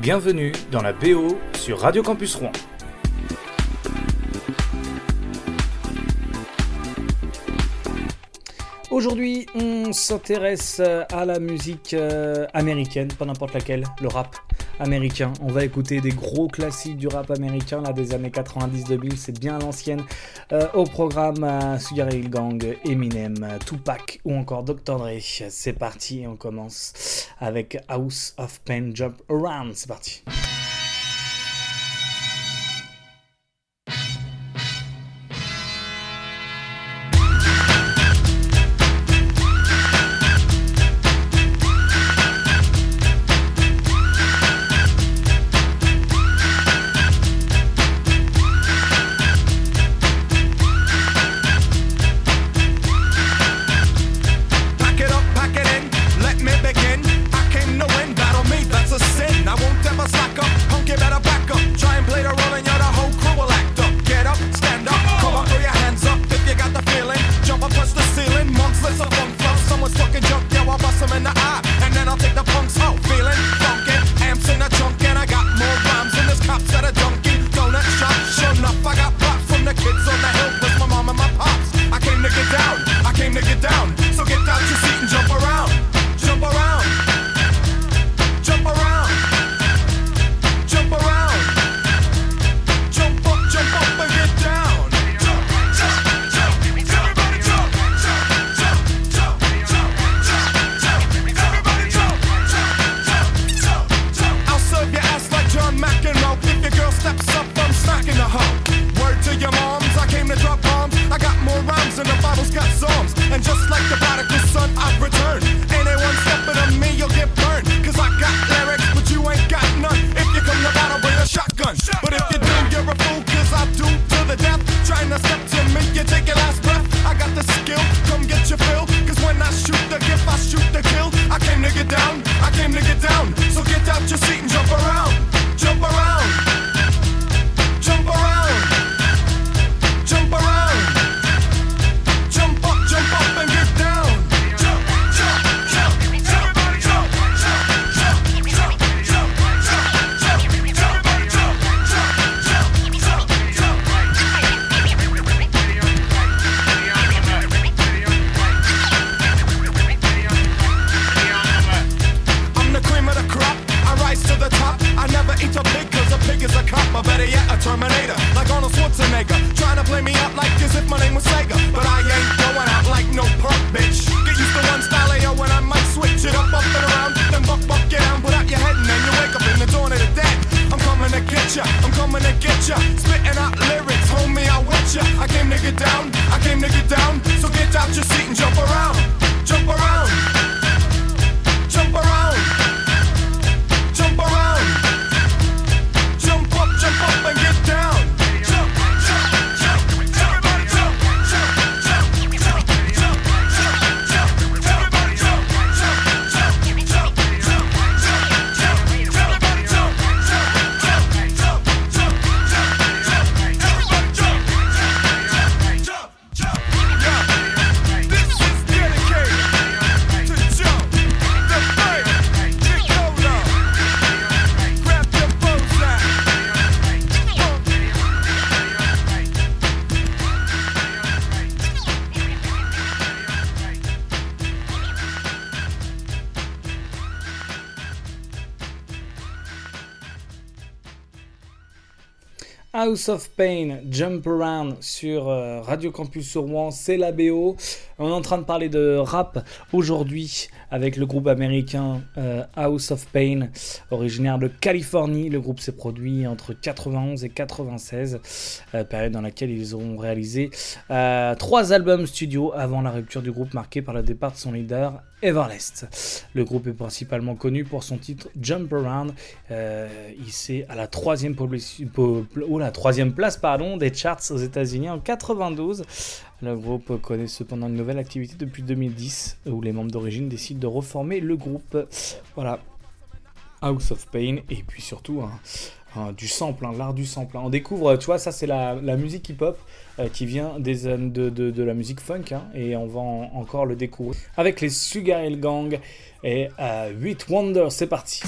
Bienvenue dans la BO sur Radio Campus Rouen. Aujourd'hui, on s'intéresse à la musique euh, américaine, pas n'importe laquelle, le rap américain. On va écouter des gros classiques du rap américain, là, des années 90-2000, c'est bien l'ancienne. Euh, au programme, euh, Sugar Hill Gang, Eminem, Tupac ou encore Dr. Dre. C'est parti et on commence avec House of Pain Jump Around. C'est parti. House of Pain, Jump Around sur euh, Radio Campus sur Rouen, c'est la BO. On est en train de parler de rap aujourd'hui avec le groupe américain euh, House of Pain, originaire de Californie. Le groupe s'est produit entre 91 et 96, euh, période dans laquelle ils ont réalisé trois albums studio avant la rupture du groupe marqué par le départ de son leader Everlast. Le groupe est principalement connu pour son titre Jump Around, euh, hissé à la troisième, la troisième place pardon, des charts aux États-Unis en 92. Le groupe connaît cependant une nouvelle activité depuis 2010 où les membres d'origine décident de reformer le groupe. Voilà, House of Pain et puis surtout du sample, hein, l'art du sample. Hein. On découvre, tu vois, ça c'est la, musique hip-hop euh, qui vient des, de, de, la musique funk hein, et on va encore le découvrir avec les Sugar Hill Gang et 8 euh, Wonders. C'est parti.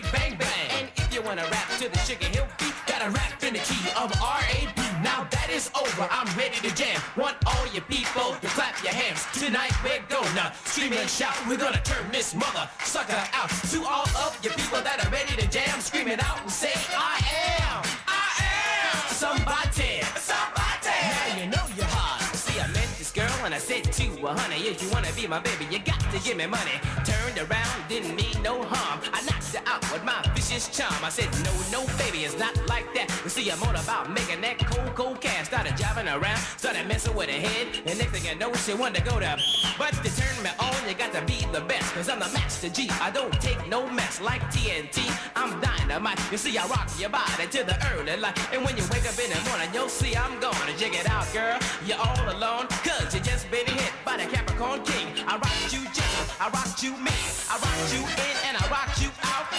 Big bang bang. And if you wanna rap to the Sugar Hill beat, gotta rap in the key of R-A-B. Now that is over, I'm ready to jam. Want all your people to clap your hands. Tonight we're gonna scream and shout. We're gonna turn this mother sucker out. To all of you people that are ready to jam, scream it out and say, I am, I am somebody, somebody. Now you know you're hot. See, I met this girl and I said to her, honey, if you wanna be my baby, you got to give me money. Turned around, didn't mean no harm. I out with my vicious charm. I said, no, no, baby, it's not like that. You see, I'm all about making that cold, cold cash. Started driving around, started messing with her head. And next thing I know, she wanted to go to. But to turn me on, you got to be the best. Cause I'm the master G. I don't take no mess like TNT. I'm dynamite. You see, I rock your body to the early light. And when you wake up in the morning, you'll see I'm gonna check it out, girl. You're all alone, cause you just been hit by the Capricorn King. I rocked you gentle, I rocked you mean. I rocked you in and I rocked you.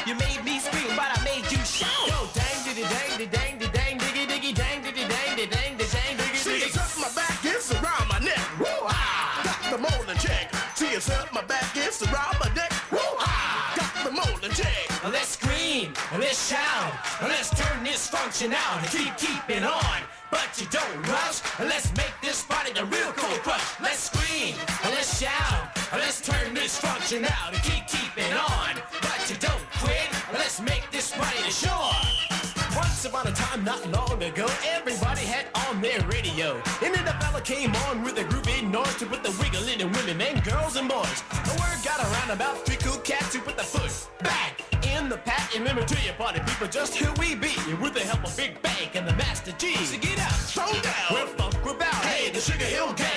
You made me scream, but I made you shout. Yo, dang, diddy, dang, diddy, dang, diddy, dang, diggy, diggy, dang, diddy, dang, diddy, dang, diddy, dang, diggy, See, diggy. it's up my back, it's around my neck. Woo, ah, got the molding check. See, it's up my back, it's around my neck. Woo, ah, got the molding check. Let's scream, let's shout, let's turn this function out and keep keeping on. But you don't rush, let's make this party the real cold crush. Let's scream, let's shout, let's turn this function out and keep time, not long ago, everybody had on their radio. And then the fella came on with a groovy noise to put the wiggle in the women and girls and boys. The word got around about three cool cats who put the foot back in the pack. And remember to your party people, just who we be. With the help of Big Bang and the Master G. So get out, Slow down. we're funk about. Hey, the Sugar Hill Gang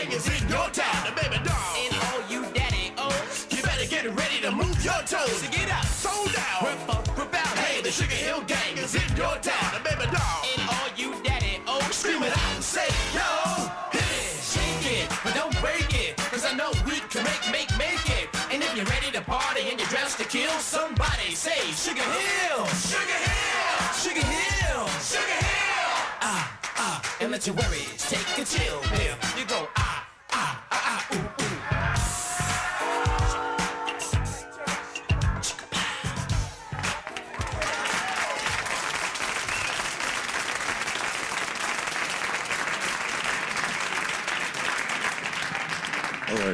Sugar Hill, Sugar Hill, Sugar Hill. Sugar Hill. Ah, ah, and let your worries take a chill pill. You go ah, ah, ah, ah, ooh, ooh.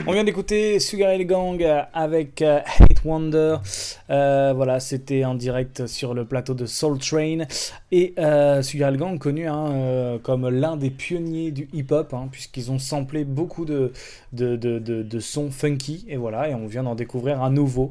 On vient d'écouter Sugar Hill Gang avec euh, Hate Wonder. Euh, voilà, c'était en direct sur le plateau de Soul Train. Et euh, Sugar Gang, connu hein, euh, comme l'un des pionniers du hip-hop, hein, puisqu'ils ont samplé beaucoup de, de, de, de- de sons funky. Et voilà, et on vient d'en découvrir un nouveau.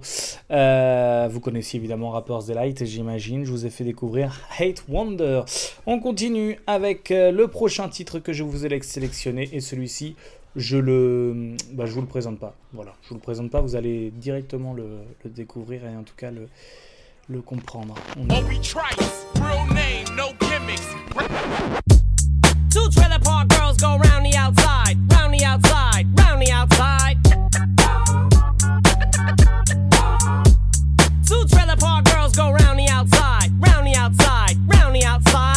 Euh, vous connaissiez évidemment Rappers Delight, j'imagine. Je vous ai fait découvrir Hate Wonder. On continue avec le prochain titre que je vous ai sélectionné. Et celui-ci, je le, bah, je vous le présente pas. Voilà, je vous le présente pas. Vous allez directement le, découvrir et en tout cas le, comprendre. Two trailer park girls go outside, outside.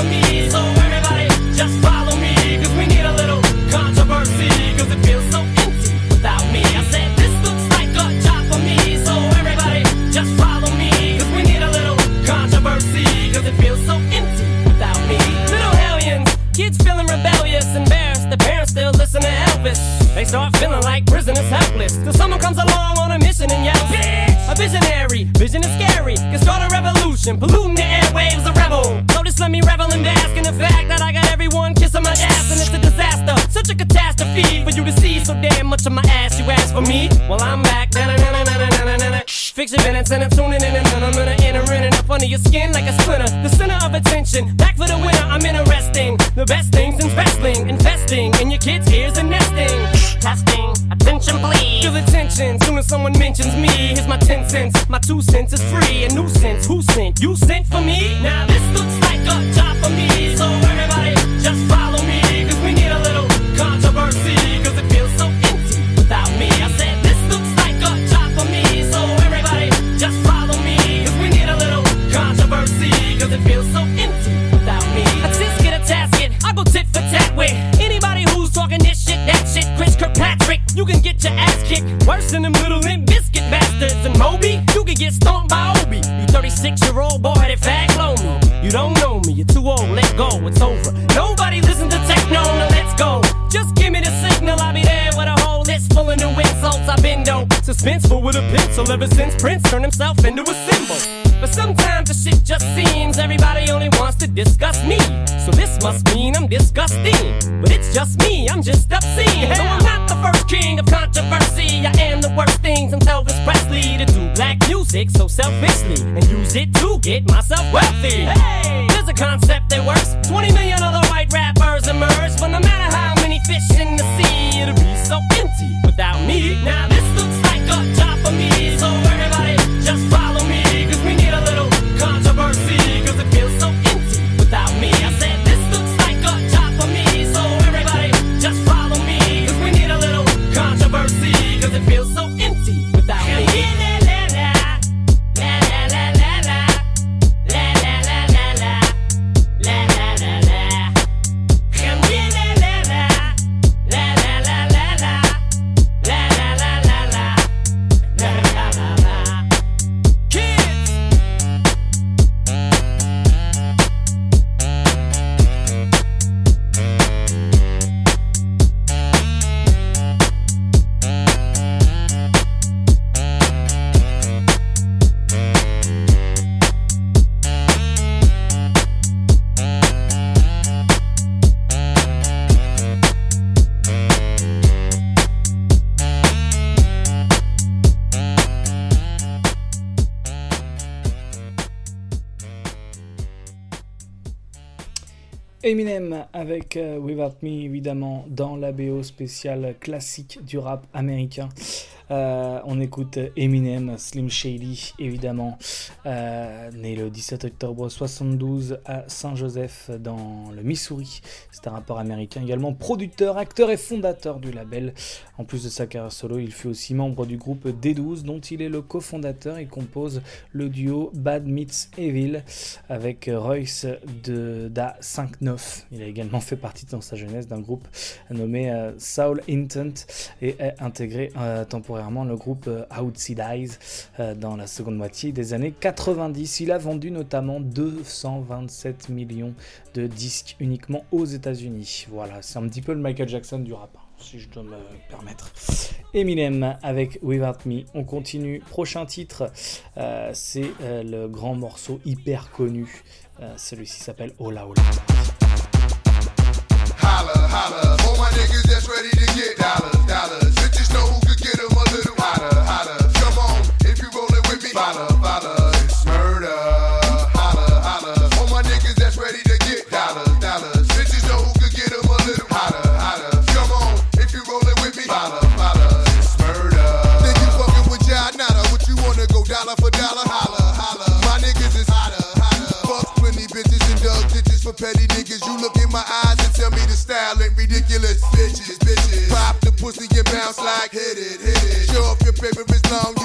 for me, so everybody just follow me. Cause we need a little controversy, cause it feels so empty without me. I said this looks like a job for me, so everybody just follow me. Cause we need a little controversy, cause it feels so empty without me. Little hellions, kids feeling rebellious, embarrassed. Their parents still listen to Elvis. They start feeling like prisoners helpless. Till someone comes along on a mission and yells, Bitch! A visionary, vision is scary. Can start a revolution, polluting skin like a splinter. The center of attention, back for the winner. I'm interesting. The best things in wrestling, investing in your kids' ears and nesting. Testing, attention please. Feel the tension soon as someone mentions me. Here's my 10 cents. My two cents is free. A nuisance. Who sent? You sent for me? Now this looks like a job for me. So everybody just Worse than them little Limp Bizkit bastards. And Moby, you can get stomped by Obie. You 36 year old boy headed fag. You don't know me, you're too old, let go, it's over. Nobody listen to techno, now let's go. Just give me the signal, I'll be there with a whole list full of new insults. I've been though suspenseful with a pencil ever since Prince turned himself into a symbol. Just seems everybody only wants to discuss me. So this must mean I'm disgusting. But it's just me, I'm just obscene. No, I'm not the first king of controversy. I am the worst things I'm Elvis Presley to do black music so selfishly and use it to get myself wealthy. Hey, there's a concept that works. 20 million other Eminem avec euh, Without Me évidemment dans la BO spéciale classique du rap américain. Euh, on écoute Eminem, Slim Shady évidemment, euh, né le 17 octobre 72 à Saint-Joseph dans le Missouri. C'est un rappeur américain également producteur, acteur et fondateur du label. En plus de sa carrière solo, il fut aussi membre du groupe D12 dont il est le cofondateur et compose le duo Bad Meets Evil avec Royce de Da 5-9. Il a également fait partie dans sa jeunesse d'un groupe nommé euh, Soul Intent et est intégré euh, le groupe euh, Outside euh, dans la seconde moitié des années 90. Il a vendu notamment 227 millions de disques uniquement aux États-Unis. Voilà, c'est un petit peu le Michael Jackson du rap, hein, si je dois me permettre. Eminem avec Without Me. On continue. Prochain titre, euh, c'est le grand morceau hyper connu. Celui-ci s'appelle Ola Ola. Holla, holla. All my niggas that's ready to get dollars, dollars. Bitches follow, follow. It's murder. Holla, holla. All my niggas that's ready to get dollars, dollars. Bitches know who could get them a little hotter, hotter. Come on, if you rollin' with me. Follow, follow. It's murder. Then you fuckin' with Jad Nada. You wanna go dollar for dollar? Holla, holla. My niggas is hotter, hotter. Fuck plenty bitches and dug ditches for petty niggas. You look in my eyes and tell me the style ain't ridiculous. Bitches, bitches. Pop the pussy and bounce like hit it, hit it. Show off your paper is long.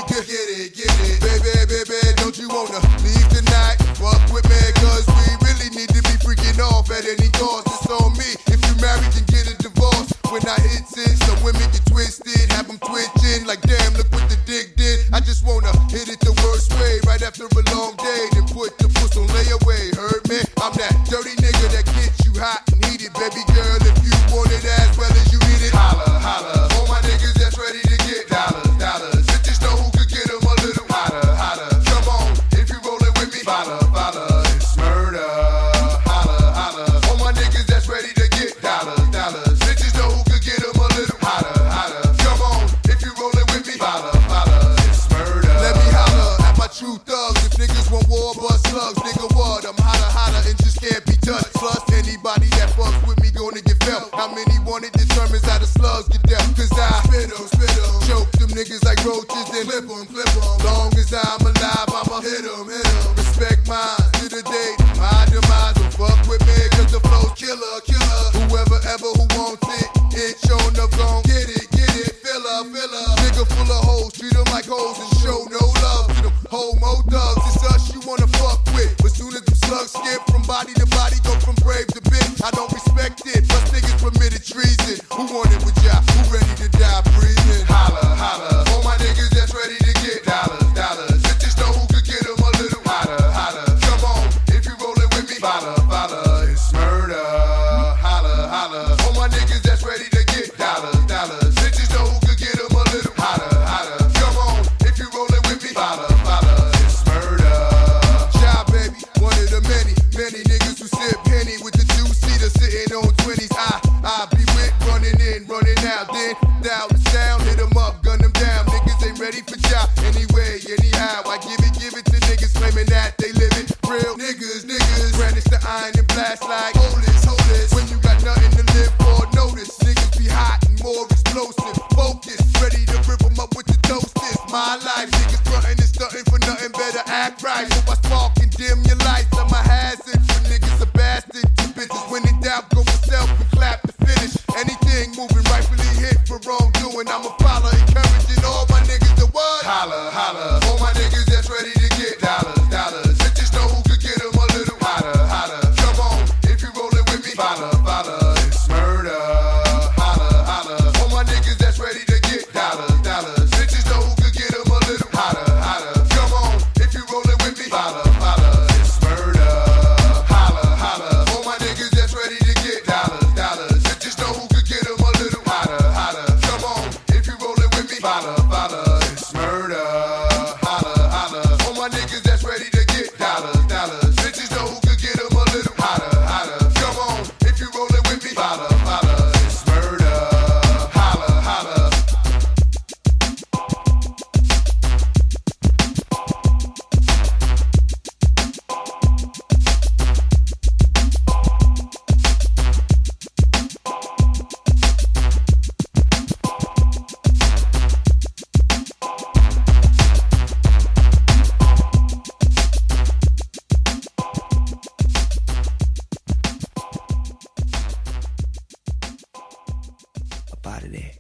of that.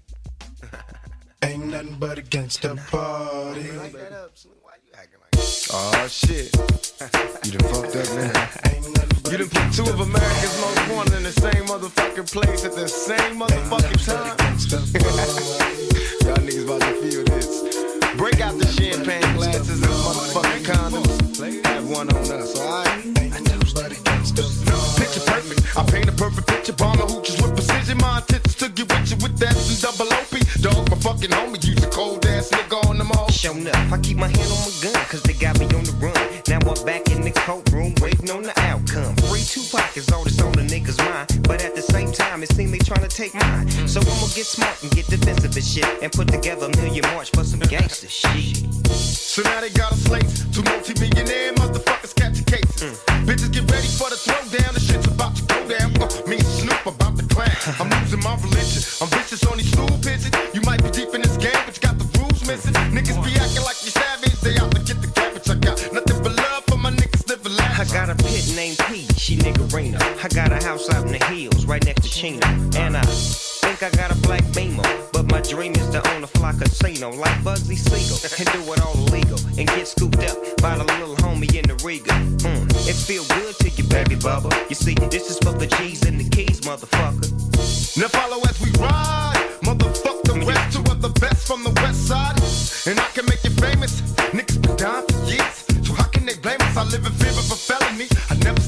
Ain't nothing but a gangsta party. Oh shit. you done fucked up, man. you done put two of America's most wanted in the same motherfucking place at the same motherfucking time. Y'all niggas about to feel this. Break out the champagne glasses and motherfucking condoms. Have one on us, alright? Picture perfect. I paint a perfect picture. Bomb the hooches with precision. My to took you with you with that and double OP. Dog, my fucking homie, use the cold ass nigga on them all. Showing up, I keep my hand on my gun, cause they got me on the run. Now I'm back in the courtroom, waiting on the outcome. Free Tupac is all that's on the nigga's mind. But at the same time, it seems they trying to take mine. So I'ma get smart and get defensive and shit. And put together a million march for some gangster shit. So now they got a slate, two multi millionaire motherfuckers catch a case. Mm. Right next to Chino. And I think I got a black beamer. But my dream is to own a fly casino like Bugsy Siegel. And do it all illegal. And get scooped up by the little homie in the Riga. Mm, it feel good to you, baby bubba. You see, this is for the G's and the keys, motherfucker. Now follow as we ride. Motherfuck the rest, two of the best from the west side. And I can make you famous. Niggas been down for years. So how can they blame us? I live in fear of a felony. I never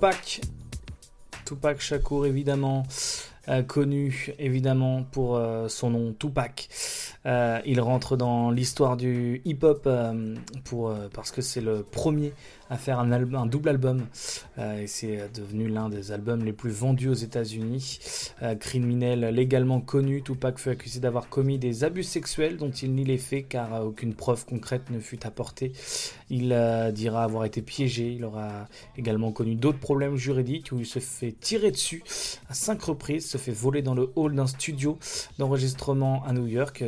Tupac. Tupac Shakur, évidemment, euh, connu évidemment pour euh, son nom Tupac. Euh, il rentre dans l'histoire du hip-hop parce que c'est le premier à faire un, album, un double album euh, et c'est devenu l'un des albums les plus vendus aux États-Unis. Euh, criminel légalement connu, Tupac fut accusé d'avoir commis des abus sexuels dont il nie les faits car euh, aucune preuve concrète ne fut apportée. Il euh, dira avoir été piégé. Il aura également connu d'autres problèmes juridiques où il se fait tirer dessus à cinq reprises, se fait voler dans le hall d'un studio d'enregistrement à New York.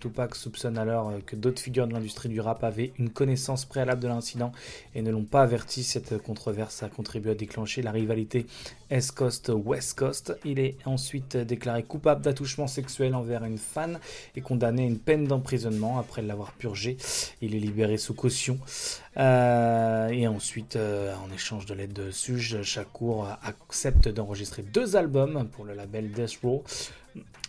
Tupac soupçonne alors euh, que d'autres figures de l'industrie du rap avaient une connaissance préalable de l'incident et ne l'ont pas averti. Cette controverse a contribué à déclencher la rivalité East Coast-West Coast. Il est ensuite déclaré coupable d'attouchement sexuel envers une fan et condamné à une peine d'emprisonnement après l'avoir purgé. Il est libéré sous caution. Euh, et ensuite, euh, en échange de l'aide de Suge, Shakur accepte d'enregistrer deux albums pour le label Death Row.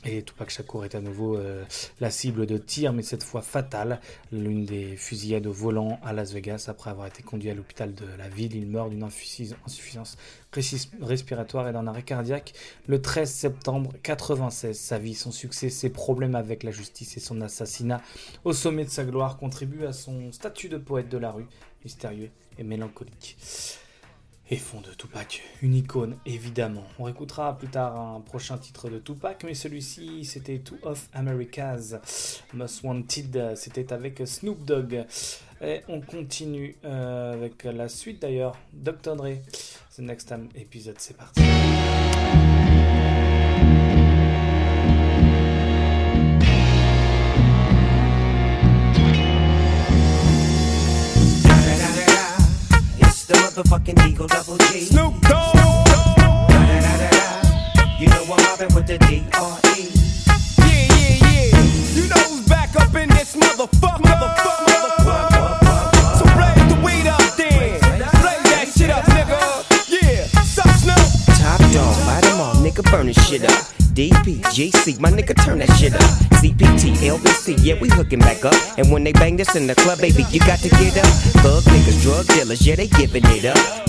Et Tupac Shakur est à nouveau euh, la cible de tir, mais cette fois fatale. L'une des fusillades au volant à Las Vegas. Après avoir été conduit à l'hôpital de la ville, il meurt d'une insuffisance respiratoire et d'un arrêt cardiaque le 13 septembre 96. Sa vie, son succès, ses problèmes avec la justice et son assassinat au sommet de sa gloire contribuent à son statut de poète de la rue, mystérieux et mélancolique. Et fond de Tupac, une icône évidemment. On réécoutera plus tard un prochain titre de Tupac, mais celui-ci c'était Two of America's Most Wanted, c'était avec Snoop Dogg. Et on continue euh, avec la suite d'ailleurs, Dr. Dre. The Next Time épisode, c'est parti. motherfucking Eagle Double G. Snoop Dogg. You know I'm mobbing with the D R E. Yeah, yeah, yeah. You know who's back up in this motherfucker. Motherfucker. Motherfuck. So blaze the weed up then. Blaze that shit up, nigga. Yeah. Suck Snoop. Top dog, light 'em all, nigga. Burn this shit up. DPGC, my nigga, turn that shit up. CPT, LBC, yeah, we hooking back up. And when they bang this in the club, baby, you got to get up. Thug niggas, drug dealers, yeah, they giving it up.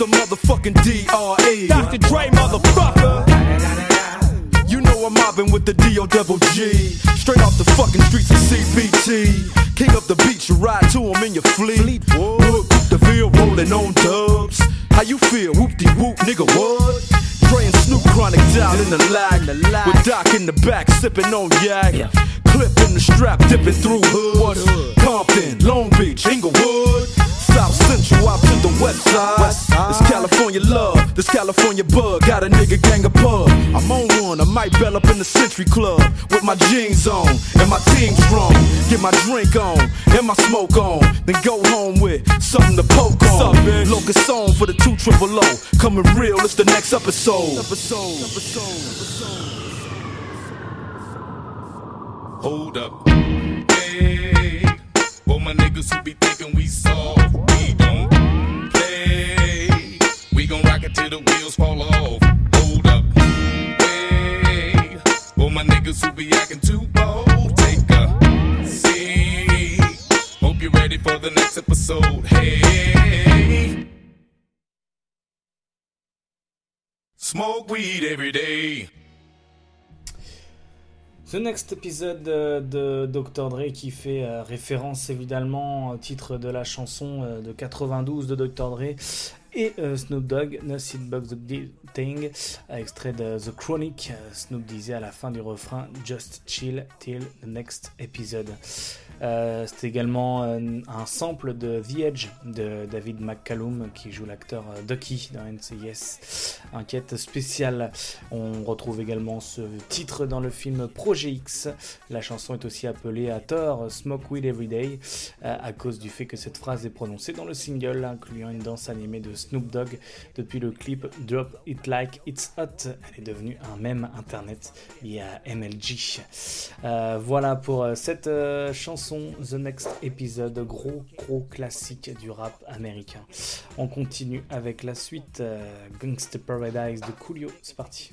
The motherfucking DRE. Dr. Dre, motherfucker. You know I'm mobbing with the DO double G. Straight off the fucking streets of CPT. King up the beach, you ride to him in your fleet. Look, the field rolling on dubs. How you feel? Whoop de whoop, nigga, what? Dre and Snoop chronic down in the lag. With Doc in the back, sipping on yak. Clip in the strap, dipping through hoods. Compton, Long Beach, Inglewood. South Central out to the west side. It's California love, this California bug. Got a nigga gang of pub. I'm on one, I might bell up in the Century Club with my jeans on and my team strong. Get my drink on and my smoke on. Then go home with something to poke on. Locust song for the two triple O. Coming real, it's the next episode. Episode, Hold up. Hey, for my niggas who be thinking we soft, we don't Smoke weed every day. The Next épisode euh, de Dr. Dre qui fait euh, référence évidemment au titre de la chanson euh, de 92 de Dr. Dre et euh, Snoop Dogg, No Seed Bugs the Thing, extrait de The Chronic. Euh, Snoop disait à la fin du refrain Just chill till the next episode. Euh, C'est également euh, un sample de The Edge de David McCallum qui joue l'acteur euh, Ducky dans NCIS. Enquête spéciale. On retrouve également ce titre dans le film Projet X. La chanson est aussi appelée à tort Smoke Weed Everyday euh, à cause du fait que cette phrase est prononcée dans le single incluant une danse animée de Snoop Dogg depuis le clip Drop It Like It's Hot. Elle est devenue un mème internet lié à MLG. Voilà pour cette euh, The Next Episode, gros gros classique du rap américain. On continue avec la suite euh, Gangsta Paradise de Coolio. C'est parti.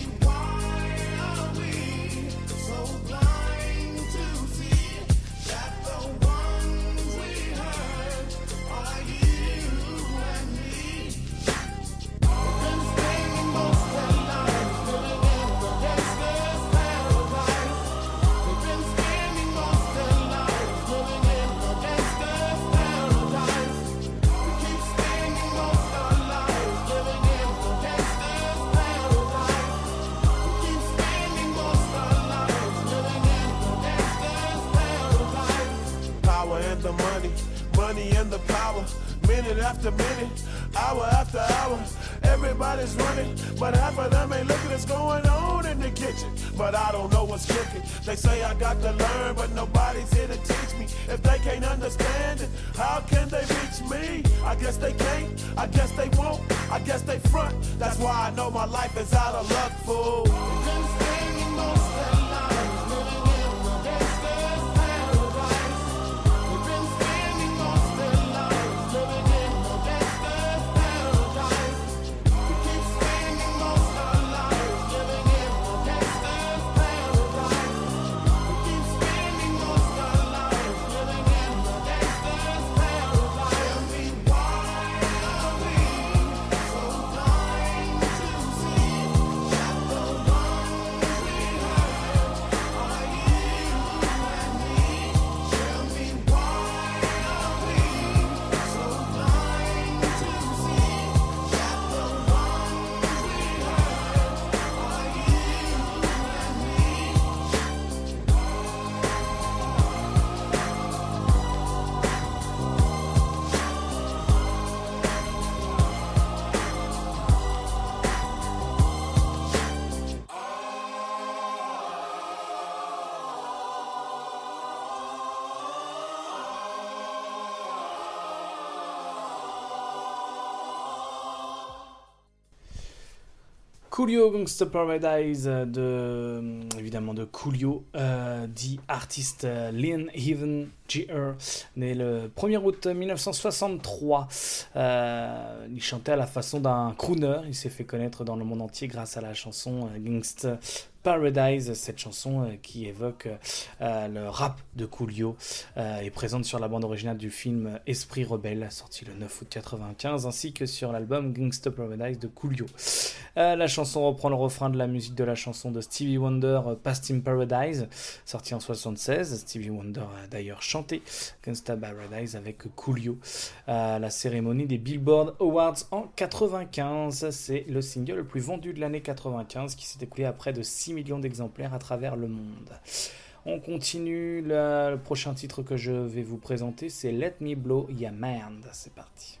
Coolio Gangsta Paradise euh, de euh, évidemment de Coolio, euh, dit artiste Lynn Heaven Jr. né le 1er août 1963. Euh, il chantait à la façon d'un crooner. Il s'est fait connaître dans le monde entier grâce à la chanson Gangsta Paradise, cette chanson euh, qui évoque euh, le rap de Coolio euh, est présente sur la bande originale du film Esprit Rebelle, sorti le 9 août 95, ainsi que sur l'album Gangsta Paradise de Coolio. La chanson reprend le refrain de la musique de la chanson de Stevie Wonder, Past in Paradise, sorti en 76. Stevie Wonder a d'ailleurs chanté Gangsta Paradise avec Coolio. Euh, la cérémonie des Billboard Awards en 95, c'est le single le plus vendu de l'année 95 qui s'est écoulé à près de 6 millions d'exemplaires à travers le monde. On continue, le, le prochain titre que je vais vous présenter, c'est Let Me Blow Ya Mind. C'est parti.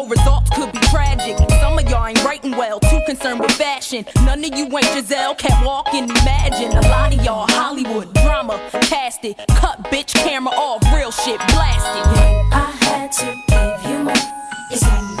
results could be tragic. Some of y'all ain't writing well, too concerned with fashion. None of you ain't Giselle, can't walk and imagine. A lot of y'all Hollywood drama, cast it. Cut bitch camera off, real shit blasted. I had to give you more.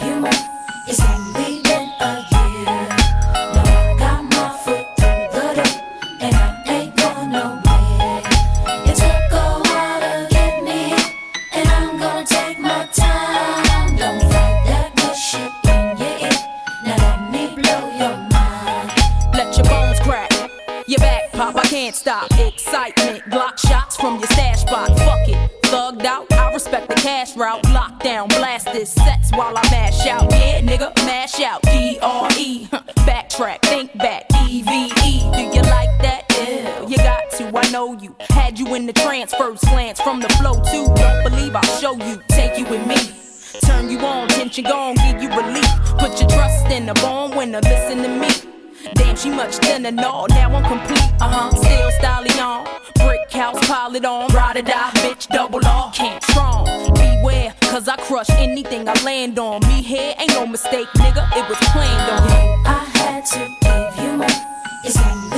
while I mash out. Yeah, nigga, mash out. D R E. Backtrack, think back. E V E. Do you like that? Yeah, you got to. I know you. Had you in the transfer slants from the flow too. Don't believe I'll show you. Take you with me. Turn you on, tension gone, give you relief. Put your trust in a born winner, listen to me. Damn, she much thinner, no, now I'm complete. Uh huh, still styling on. Brick house, pile it on. Ride or die, bitch, double off. Can't strong. Beware, cause I crush anything I land on. Me here ain't no mistake, nigga, it was planned on. I had to give you more.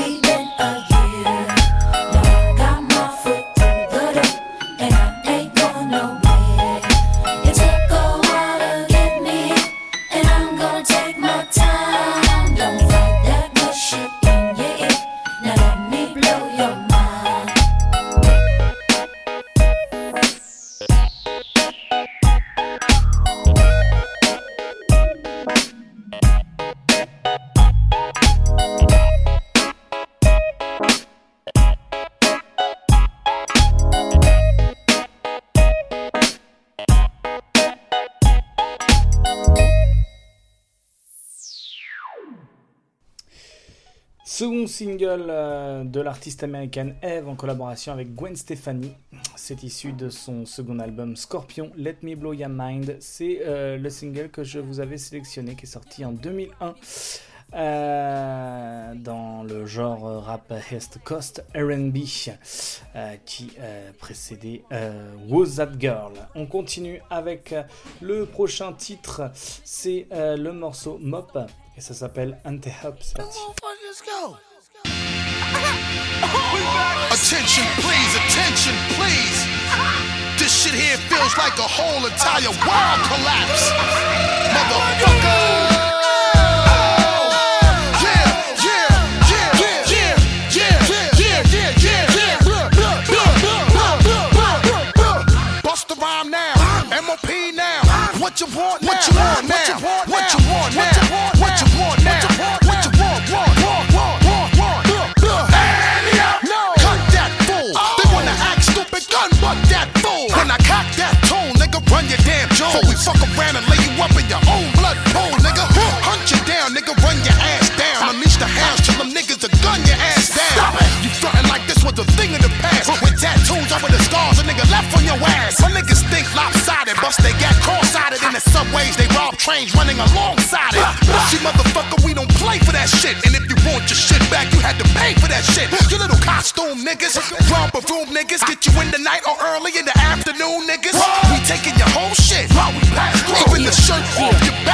Second single euh, de l'artiste américaine Eve en collaboration avec Gwen Stefani. C'est issu de son second album Scorpion, Let Me Blow Your Mind. C'est euh, le single que je vous avais sélectionné qui est sorti en 2001 euh, dans le genre rap East Coast RB qui précédait Was That Girl. On continue avec le prochain titre, c'est le morceau Mop et ça s'appelle Ante Up. C'est parti. Attention, please, attention, please. This shit here feels like a whole entire world collapse. Motherfucker. Around and lay you up in your own blood pool, nigga. Hunt you down, nigga, run your ass down. Unleash the hounds till them niggas are gun your ass down. You frontin' like this was a thing of the past. With tattoos over the scars, a nigga left on your ass. My niggas think lopsided, bust they got cross-sided in the subways. They rob trains running alongside it. See, motherfucker, we don't play for that shit. And if you want your shit back, you had to pay for that shit. You little costume niggas, romper room niggas, get you in the night or early in the afternoon niggas. We taking your whole shit.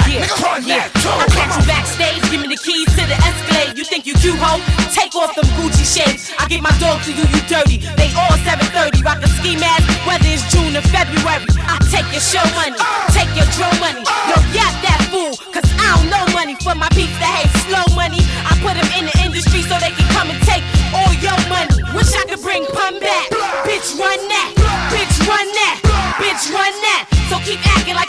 Even the shirt off your nigga, run that too. I catch you backstage, give me the keys to the Escalade. You think you cute, ho? Take off them Gucci shades. I get my dog to do you dirty. They all 730, rock a ski mask, whether it's June or February. I take your show money, uh. take your drum money. Uh. Yo, yap that fool, cause I don't know money for my peeps that hate slow money. I put them in the industry so they can come and take all your money. Wish I could bring pun back. Bitch, run that. Bitch, run that. Bitch, run that. So keep acting like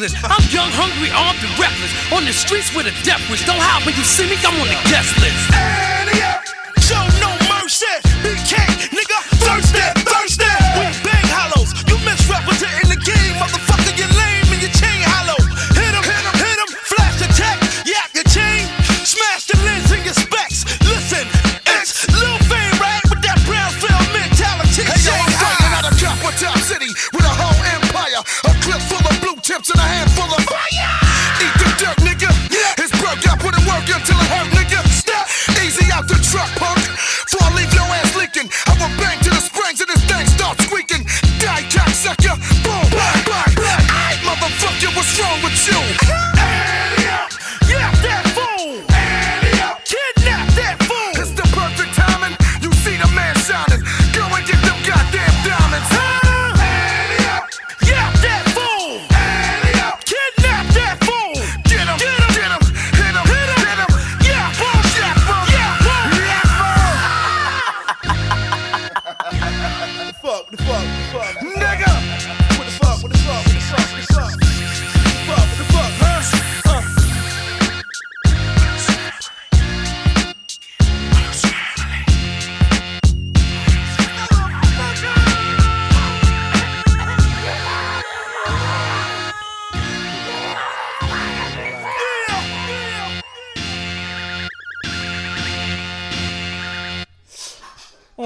necklace. I'm young, hungry, armed, and reckless. On the streets with a death wish. Don't hide when you see me, I'm on the guest list.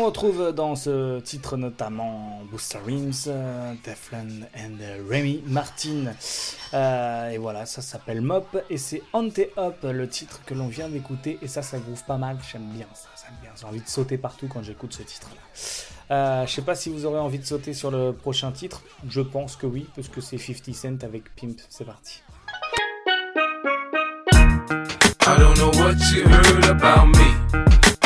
On retrouve dans ce titre notamment Busta Rhymes, euh, Deflin and Remy Martin. Euh, et voilà, ça s'appelle Mop et c'est Ante Up le titre que l'on vient d'écouter. Et ça, ça groove pas mal. J'aime bien ça. J'ai envie de sauter partout quand j'écoute ce titre-là. Euh, je sais pas si vous aurez envie de sauter sur le prochain titre. Je pense que oui, parce que c'est 50 Cent avec Pimp. C'est parti. I don't know what you heard about me.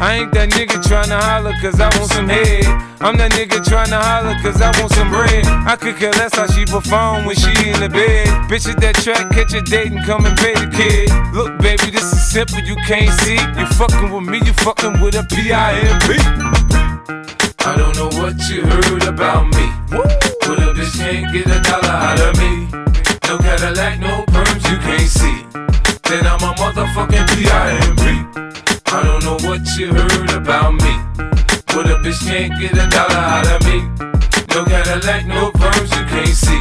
I ain't that nigga tryna holler cause I want some head. I'm that nigga tryna holler cause I want some bread. I could care less how she perform when she in the bed. Bitch at that track, catch a date and come and pay the kid. Look, baby, this is simple, you can't see. You fucking with me, you fucking with a P-I-M-P. I don't know what you heard about me. But a bitch can't get a dollar out of me. No Cadillac, no perms you can't see. Then I'm a motherfucking P.I.M.P. I don't know what you heard about me. But a bitch can't get a dollar out of me. No Cadillac, no perms you can't see.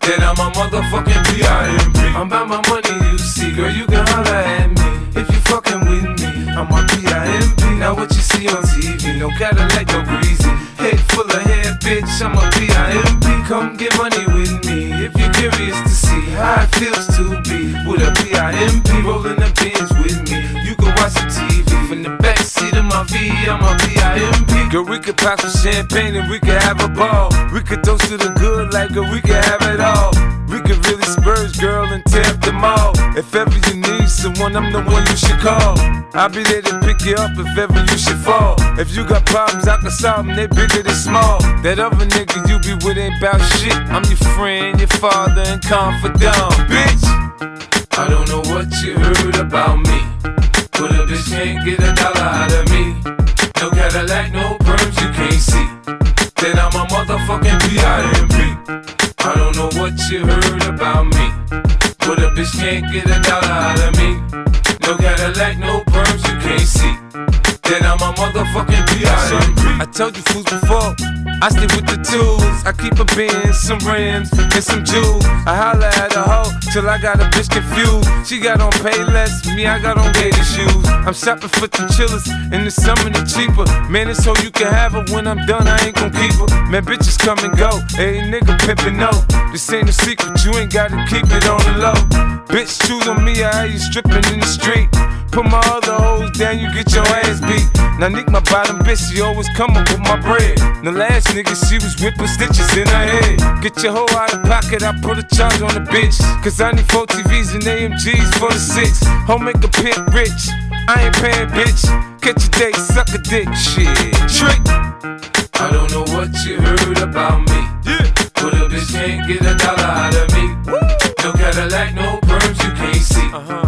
Then I'm a motherfucking P.I.M.P. I'm about my money, you see. Girl, you can holler at me if you fucking with me. I'm a P.I.M.P. Now what you see on TV, no Cadillac, no greasy. Head full of hair, bitch, I'm a P.I.M.P. Come get money with me if you're curious to see how it feels to be with a P.I.M.P. Rolling the V, I'm a P.I.M.P. Girl, we could pop some champagne and we could have a ball. We could toast to the good like girl, we could have it all. We could really spurge, girl, and tear up the mall. If ever you need someone, I'm the one you should call. I'll be there to pick you up if ever you should fall. If you got problems, I can solve them, they bigger than small. That other nigga you be with ain't bout shit. I'm your friend, your father, and confidant, bitch. I don't know what you heard about me. But a bitch can't get a dollar out of me. No Cadillac, no perms you can't see. Then I'm a motherfucking P.I.M.P. I don't know what you heard about me. But a bitch can't get a dollar out of me. No Cadillac, no perms you can't see. Then I'm motherfucking. I told you fools before, I stick with the tools. I keep a bin, some rims, and some jewels. I holla at a hoe till I got a bitch confused. She got on pay less, me, I got on gator shoes. I'm shopping for the chillers, in the summer they cheaper. Man, it's so you can have her when I'm done, I ain't gon' keep her. Man, bitches come and go, hey nigga pimpin' no. This ain't a secret, you ain't gotta keep it on the low. Bitch, choose on me, I hear you stripping in the street. Put my other hoes down, you get your ass beat. Now Nick, my bottom bitch, she always come up with my bread. The last nigga, she was whipping stitches in her head. Get your hoe out of pocket, I put a charge on the bitch. Cause I need four TVs and AMGs for the six. Home make a pimp rich. I ain't paying, bitch. Catch a date, suck a dick, shit. Trick. I don't know what you heard about me. But a bitch can't get a dollar out of me. No Cadillac, no perms you can't see. Then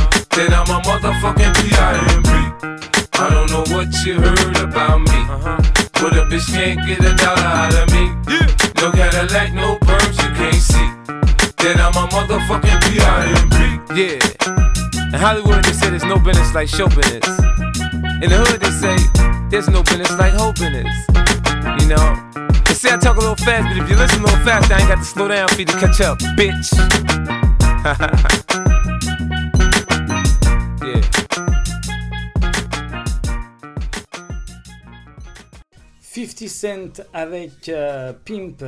you heard about me. But a bitch can't get a dollar out of me. No Cadillac, no perms you can't see. Then I'm a motherfucking P.I.M.P. Yeah. In Hollywood, they say there's no business like show business. In the hood, they say there's no business like hoe business. You know? They say I talk a little fast, but if you listen a little fast, I ain't got to slow down for you to catch up, bitch. 50 Cent avec euh, Pimp.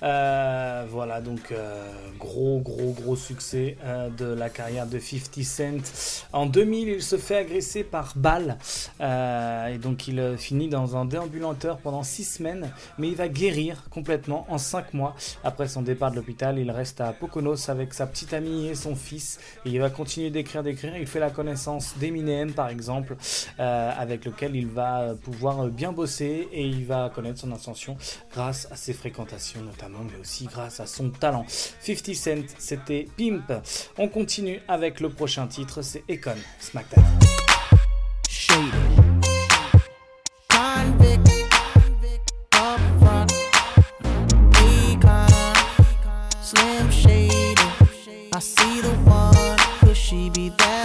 Euh, voilà, donc euh, gros, gros, gros succès de la carrière de 50 Cent. En 2000, il se fait agresser par balle. et donc, il finit dans un déambulateur pendant 6 semaines. Mais il va guérir complètement en 5 mois. Après son départ de l'hôpital, il reste à Poconos avec sa petite amie et son fils. Et il va continuer d'écrire, d'écrire. Il fait la connaissance d'Eminem, par exemple, avec lequel il va pouvoir bien bosser. Et il va connaître son ascension grâce à ses fréquentations, notamment, mais aussi grâce à son talent. 50 Cent, c'était Pimp. On continue avec le prochain titre, c'est Econ, SmackDown. I see the one, could she be that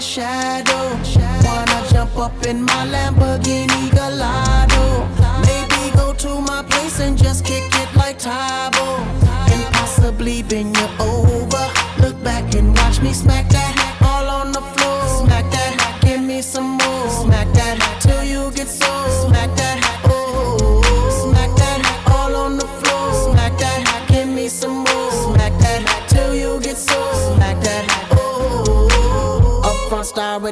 shadow. Wanna jump up in my Lamborghini Gallardo? Maybe go to my place and just kick it like Tae Bo.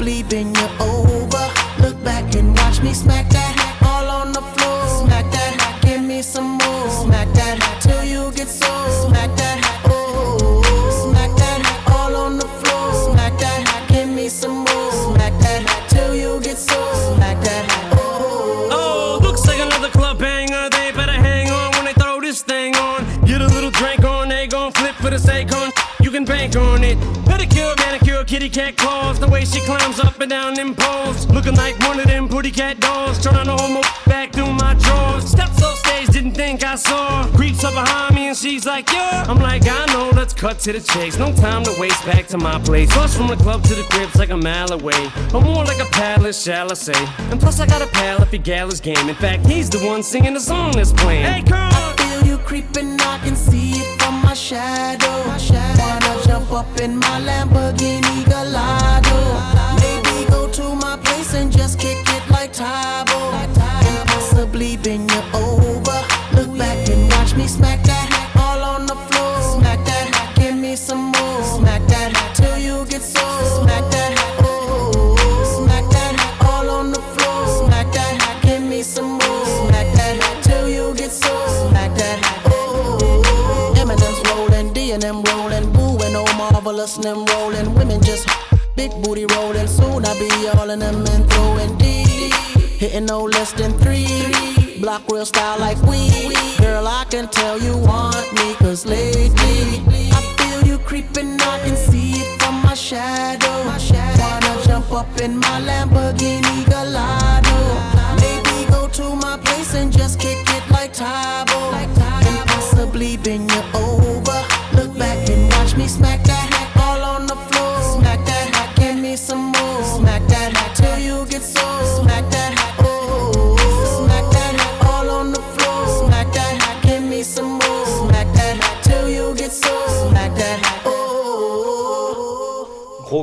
Bend you over. Look back and watch me smack that kitty cat claws. The way she climbs up and down them poles. Looking like one of them pretty cat dolls. Turn on the homo back through my drawers. Steps off stage, didn't think I saw. Creeps up behind she's like, yeah. I'm like, I know, let's cut to the chase. No time to waste back to my place. Plus from the club to the crib's like a mile away. Or more like a palace, shall I say. And plus I got a pal if your gal is game. In fact, he's the one singing the song that's playing. Hey, girl! I feel you creeping, I can see it from my shadow. My shadow. Wanna jump up in my Lamborghini Gallardo? Maybe go to my place and just kick it like Tae Bo. And possibly bend you over. Look back and watch me smack them rolling. Women just big booty rolling. Soon I be all in them and throwing D. Hitting no less than three. Block real style like we. Girl, I can tell you want me, cause lately I feel you creeping, I can see it from my shadow. Wanna jump up in my Lamborghini Gallardo. Maybe go to my place and just kick it like Tae Bo. And possibly bend you over.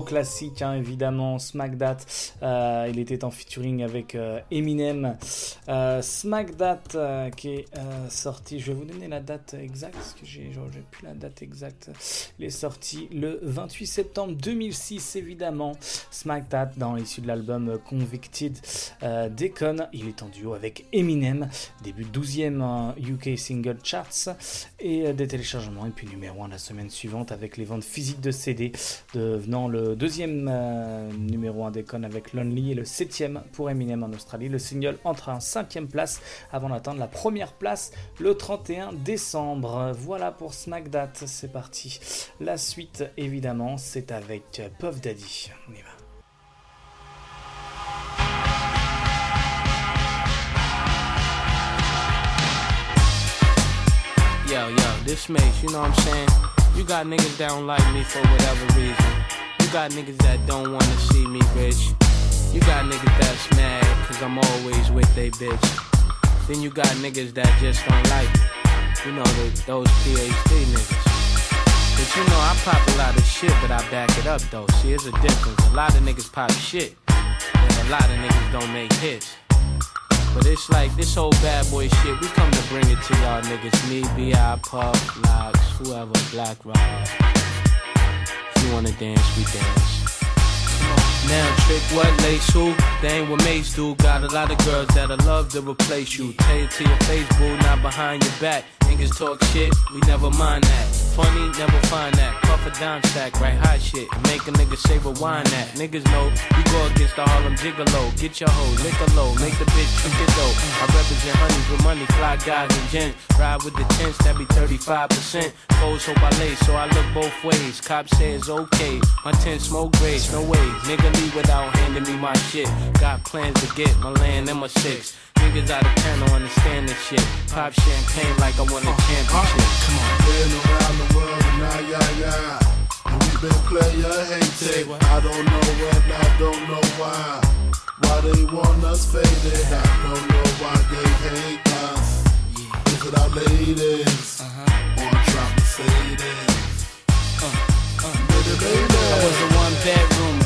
Classique, hein, évidemment, Smack That. Euh, il était en featuring avec euh, Eminem. Euh, Smack That qui est sorti, je vais vous donner la date exacte, parce que j'ai plus la date exacte. Il est sorti le 28 septembre 2006, évidemment. Smack That, dans l'issue de l'album Convicted Deacon. Il est en duo avec Eminem. Début 12e euh, UK Single Charts. Et des téléchargements. Et puis numéro 1 la semaine suivante avec les ventes physiques de CD, devenant le deuxième euh, numéro 1 des cons avec Lonely et le septième pour Eminem en Australie. Le single entre en cinquième place avant d'atteindre la première place le 31 décembre. Voilà pour Smack That, c'est parti. La suite, évidemment, c'est avec Puff Daddy. On y va. Yo, this makes, you know what I'm saying? You got niggas that like me for whatever reason. You got niggas that don't wanna see me rich. You got niggas that's mad cause I'm always with they bitch. Then you got niggas that just don't like me. You know, the, those PhD niggas. But you know, I pop a lot of shit, but I back it up though. See, it's a difference. A lot of niggas pop shit, and a lot of niggas don't make hits. But it's like this whole bad boy shit, we come to bring it to y'all niggas. Me, B.I., Puff, Lox, whoever, Black Rob. You wanna dance, we dance. Now trick what lace who? They ain't what mates do. Got a lot of girls that'll love to replace you. Tell it to your face, boo, not behind your back. Niggas talk shit, we never mind that. Funny, never find that. Puff a dime stack, right hot shit. Make a nigga say rewind that. Niggas know we go against the Harlem Gigolo. Get your hoe, lick a low, make the bitch trick it though. I represent honeys with money, fly guys and gents. Ride with the tents, that be 35%. Foes hope I lay, so I look both ways. Cop says okay, my tent smoke grades, no way. Nigga leave without handing me my shit. Got plans to get my land and my six. Niggas out of town don't understand this shit. Pop champagne like I won a championship. Come on. Been around the world and I, yeah, yeah. And we been player hated. I don't know when, I don't know why. Why they want us faded. I don't know why they hate us. Is it our ladies? Uh-huh. Or drop Mercedes? Uh, uh. I was a one bedroom,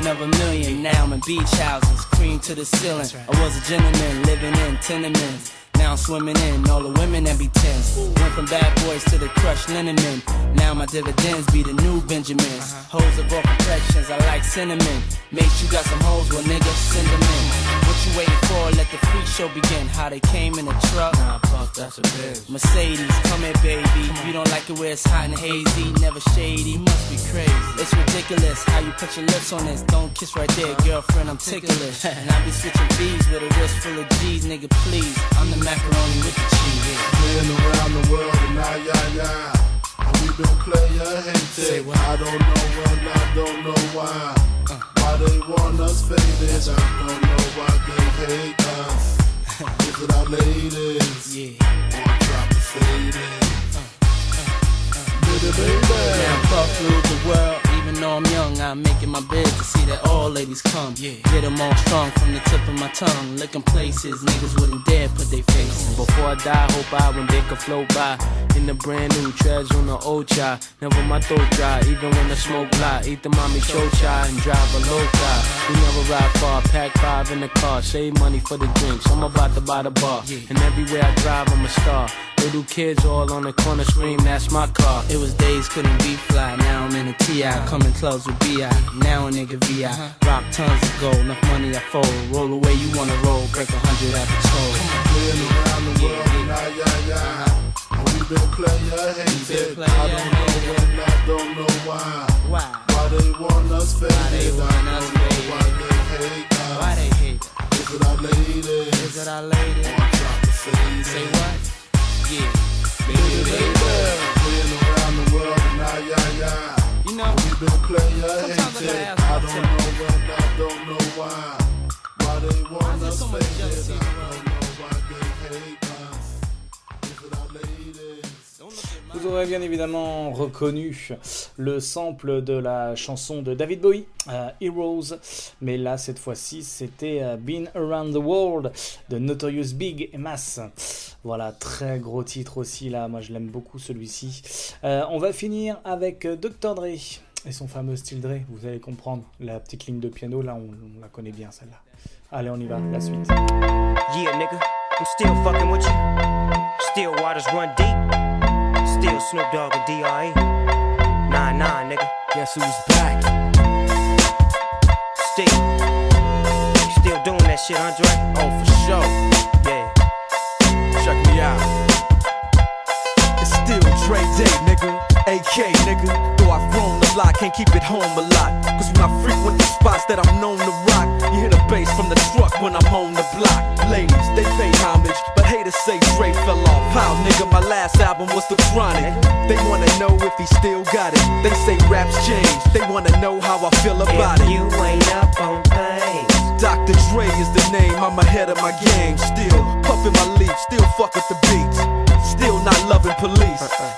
dreaming of a million. Now I'm in beach houses, cream to the ceiling. I was a gentleman living in tenements. Now I'm swimming in all the women that be tense. From bad boys to the crushed linen men. Now my dividends be the new Benjamins. Hoes of all complexions, I like cinnamon. Mates, you got some hoes, well nigga, send them in. What you waiting for? Let the freak show begin. How they came in a truck. Nah, fuck, that's a bitch. Mercedes, come here, baby. You don't like it where it's hot and hazy, never shady. You must be crazy. It's ridiculous how you put your lips on this. Don't kiss right there, girlfriend. I'm ticklish. and I be switching V's with a wrist full of G's, nigga. Please, I'm the macaroni with the cheese. Been around the world and I, yeah, yeah. We been player hated. I don't know when, I don't know why. Why they want us faded. I don't know why they hate us. Is it our ladies? Yeah. Or drop Mercedes? Baby, baby. Now puff rule the world, even though I'm young, I'm making my bed to see that all ladies come. Yeah. Get them all strong from the tip of my tongue. Licking places, niggas wouldn't dare put their face. Before I die, hope I when they could float by. In the brand new treads on the old chai. Never my throat dry, even when the smoke fly. Eat the mommy show chai and drive a low car. We never ride far, pack five in the car. Save money for the drinks, I'm about to buy the bar. And everywhere I drive, I'm a star. Little kids all on the corner scream, that's my car. It was days couldn't be fly, now I'm in a TI. Coming clubs with BI, now a nigga VI. Rock tons of gold, enough money I fold. Roll away, you wanna roll, break a hundred at the toll. Been around the world and I, yeah, yeah. And we been player hated. I don't know when, I don't know why. Why? Why they want us faded. I don't know why they hate us. Why they hate us? Is it our ladies? Is it our ladies? Or drop Mercedes? Say what? Yeah. Baby, baby. Been around the world and I, yeah, yeah. You know, we been player sometimes I hated. gotta ask I don't myself. know when, I don't know why. Why they want us faded. I don't know why they hate us? Is it our ladies? Vous aurez bien évidemment reconnu le sample de la chanson de David Bowie, euh, Heroes, mais là cette fois-ci c'était euh, Been Around the World de Notorious Big et Mass. Voilà, très gros titre aussi là, moi je l'aime beaucoup celui-ci. Euh, on va finir avec euh, Dr. Dre et son fameux style Dre, vous allez comprendre, la petite ligne de piano là, on, on la connaît bien celle-là. Allez, on y va, la suite. Yeah, nigga, I'm still fucking with you. Still waters run deep. Still Snoop Dogg and D.R.E. Nah, nah, nigga. Guess who's back? Still. Still doing that shit, Andre? Oh, for sure. Yeah. Check me out. It's still Dre Day, nigga. AK, nigga. Though I've grown a lot, can't keep it home a lot. Cause when I frequent the spots that I'm known to rock, you hear the bass from the truck when I'm on the block. Ladies, they pay homage, but haters say Dre fell off. How, nigga, my last album was The Chronic. They wanna know if he still got it. They say raps change, they wanna know how I feel about it. If you ain't up on things. Dr. Dre is the name, I'm ahead of my game. Still puffin' my leaf, still fuck with the beats. Still not loving police. Uh-uh.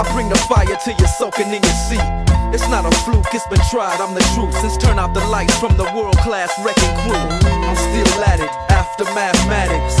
I bring the fire till you're soaking in your seat. It's not a fluke, it's been tried, I'm the truth. Since turn out the lights from the world class wrecking crew. I'm still at it, after mathematics.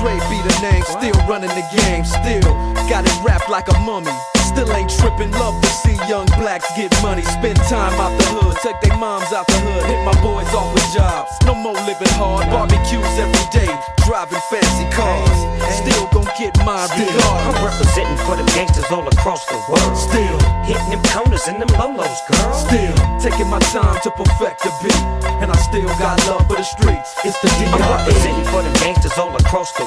Dre be the name, still running the game, still got it wrapped like a mummy. Still ain't tripping, love to see young blacks get money. Spend time out the hood, take their moms out the hood, hit my boys off with jobs. No more living hard, barbecues every day, driving fancy cars. Still gon' get mine I'm regardless. representing for the gangsters all across the world. Still hitting them corners and them lolos, girl. Still taking my time to perfect the beat, and I still got love for the streets. It's the I'm DRE. representing for the gangsters all across the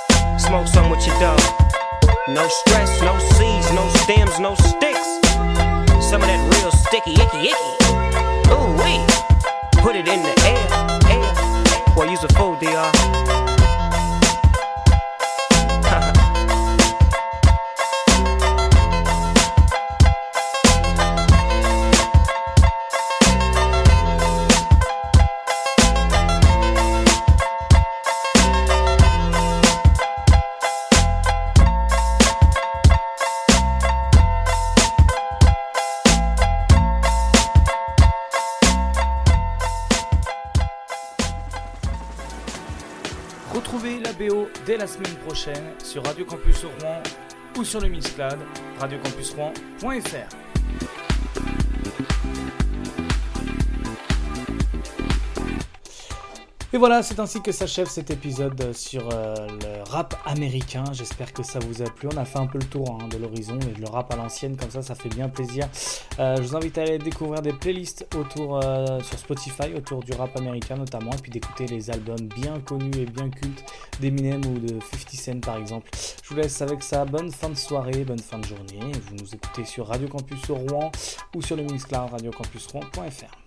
Smoke some with your dog. No stress, no seeds, no stems, no sticks. Some of that real sticky, icky, icky. Ooh wee. Put it in the air, air. Boy, use a fool, DR. dès la semaine prochaine sur Radio Campus Rouen ou sur le Mixcloud radiocampusrouen.fr. Et voilà, c'est ainsi que s'achève cet épisode sur euh, le rap américain. J'espère que ça vous a plu. On a fait un peu le tour hein, de l'horizon et le rap à l'ancienne, comme ça, ça fait bien plaisir. Euh, je vous invite à aller découvrir des playlists autour euh, sur Spotify, autour du rap américain notamment, et puis d'écouter les albums bien connus et bien cultes d'Eminem ou de 50 Cent par exemple. Je vous laisse avec ça. Bonne fin de soirée, bonne fin de journée. Vous nous écoutez sur Radio Campus Rouen ou sur le Mixcloud radiocampusrouen.fr.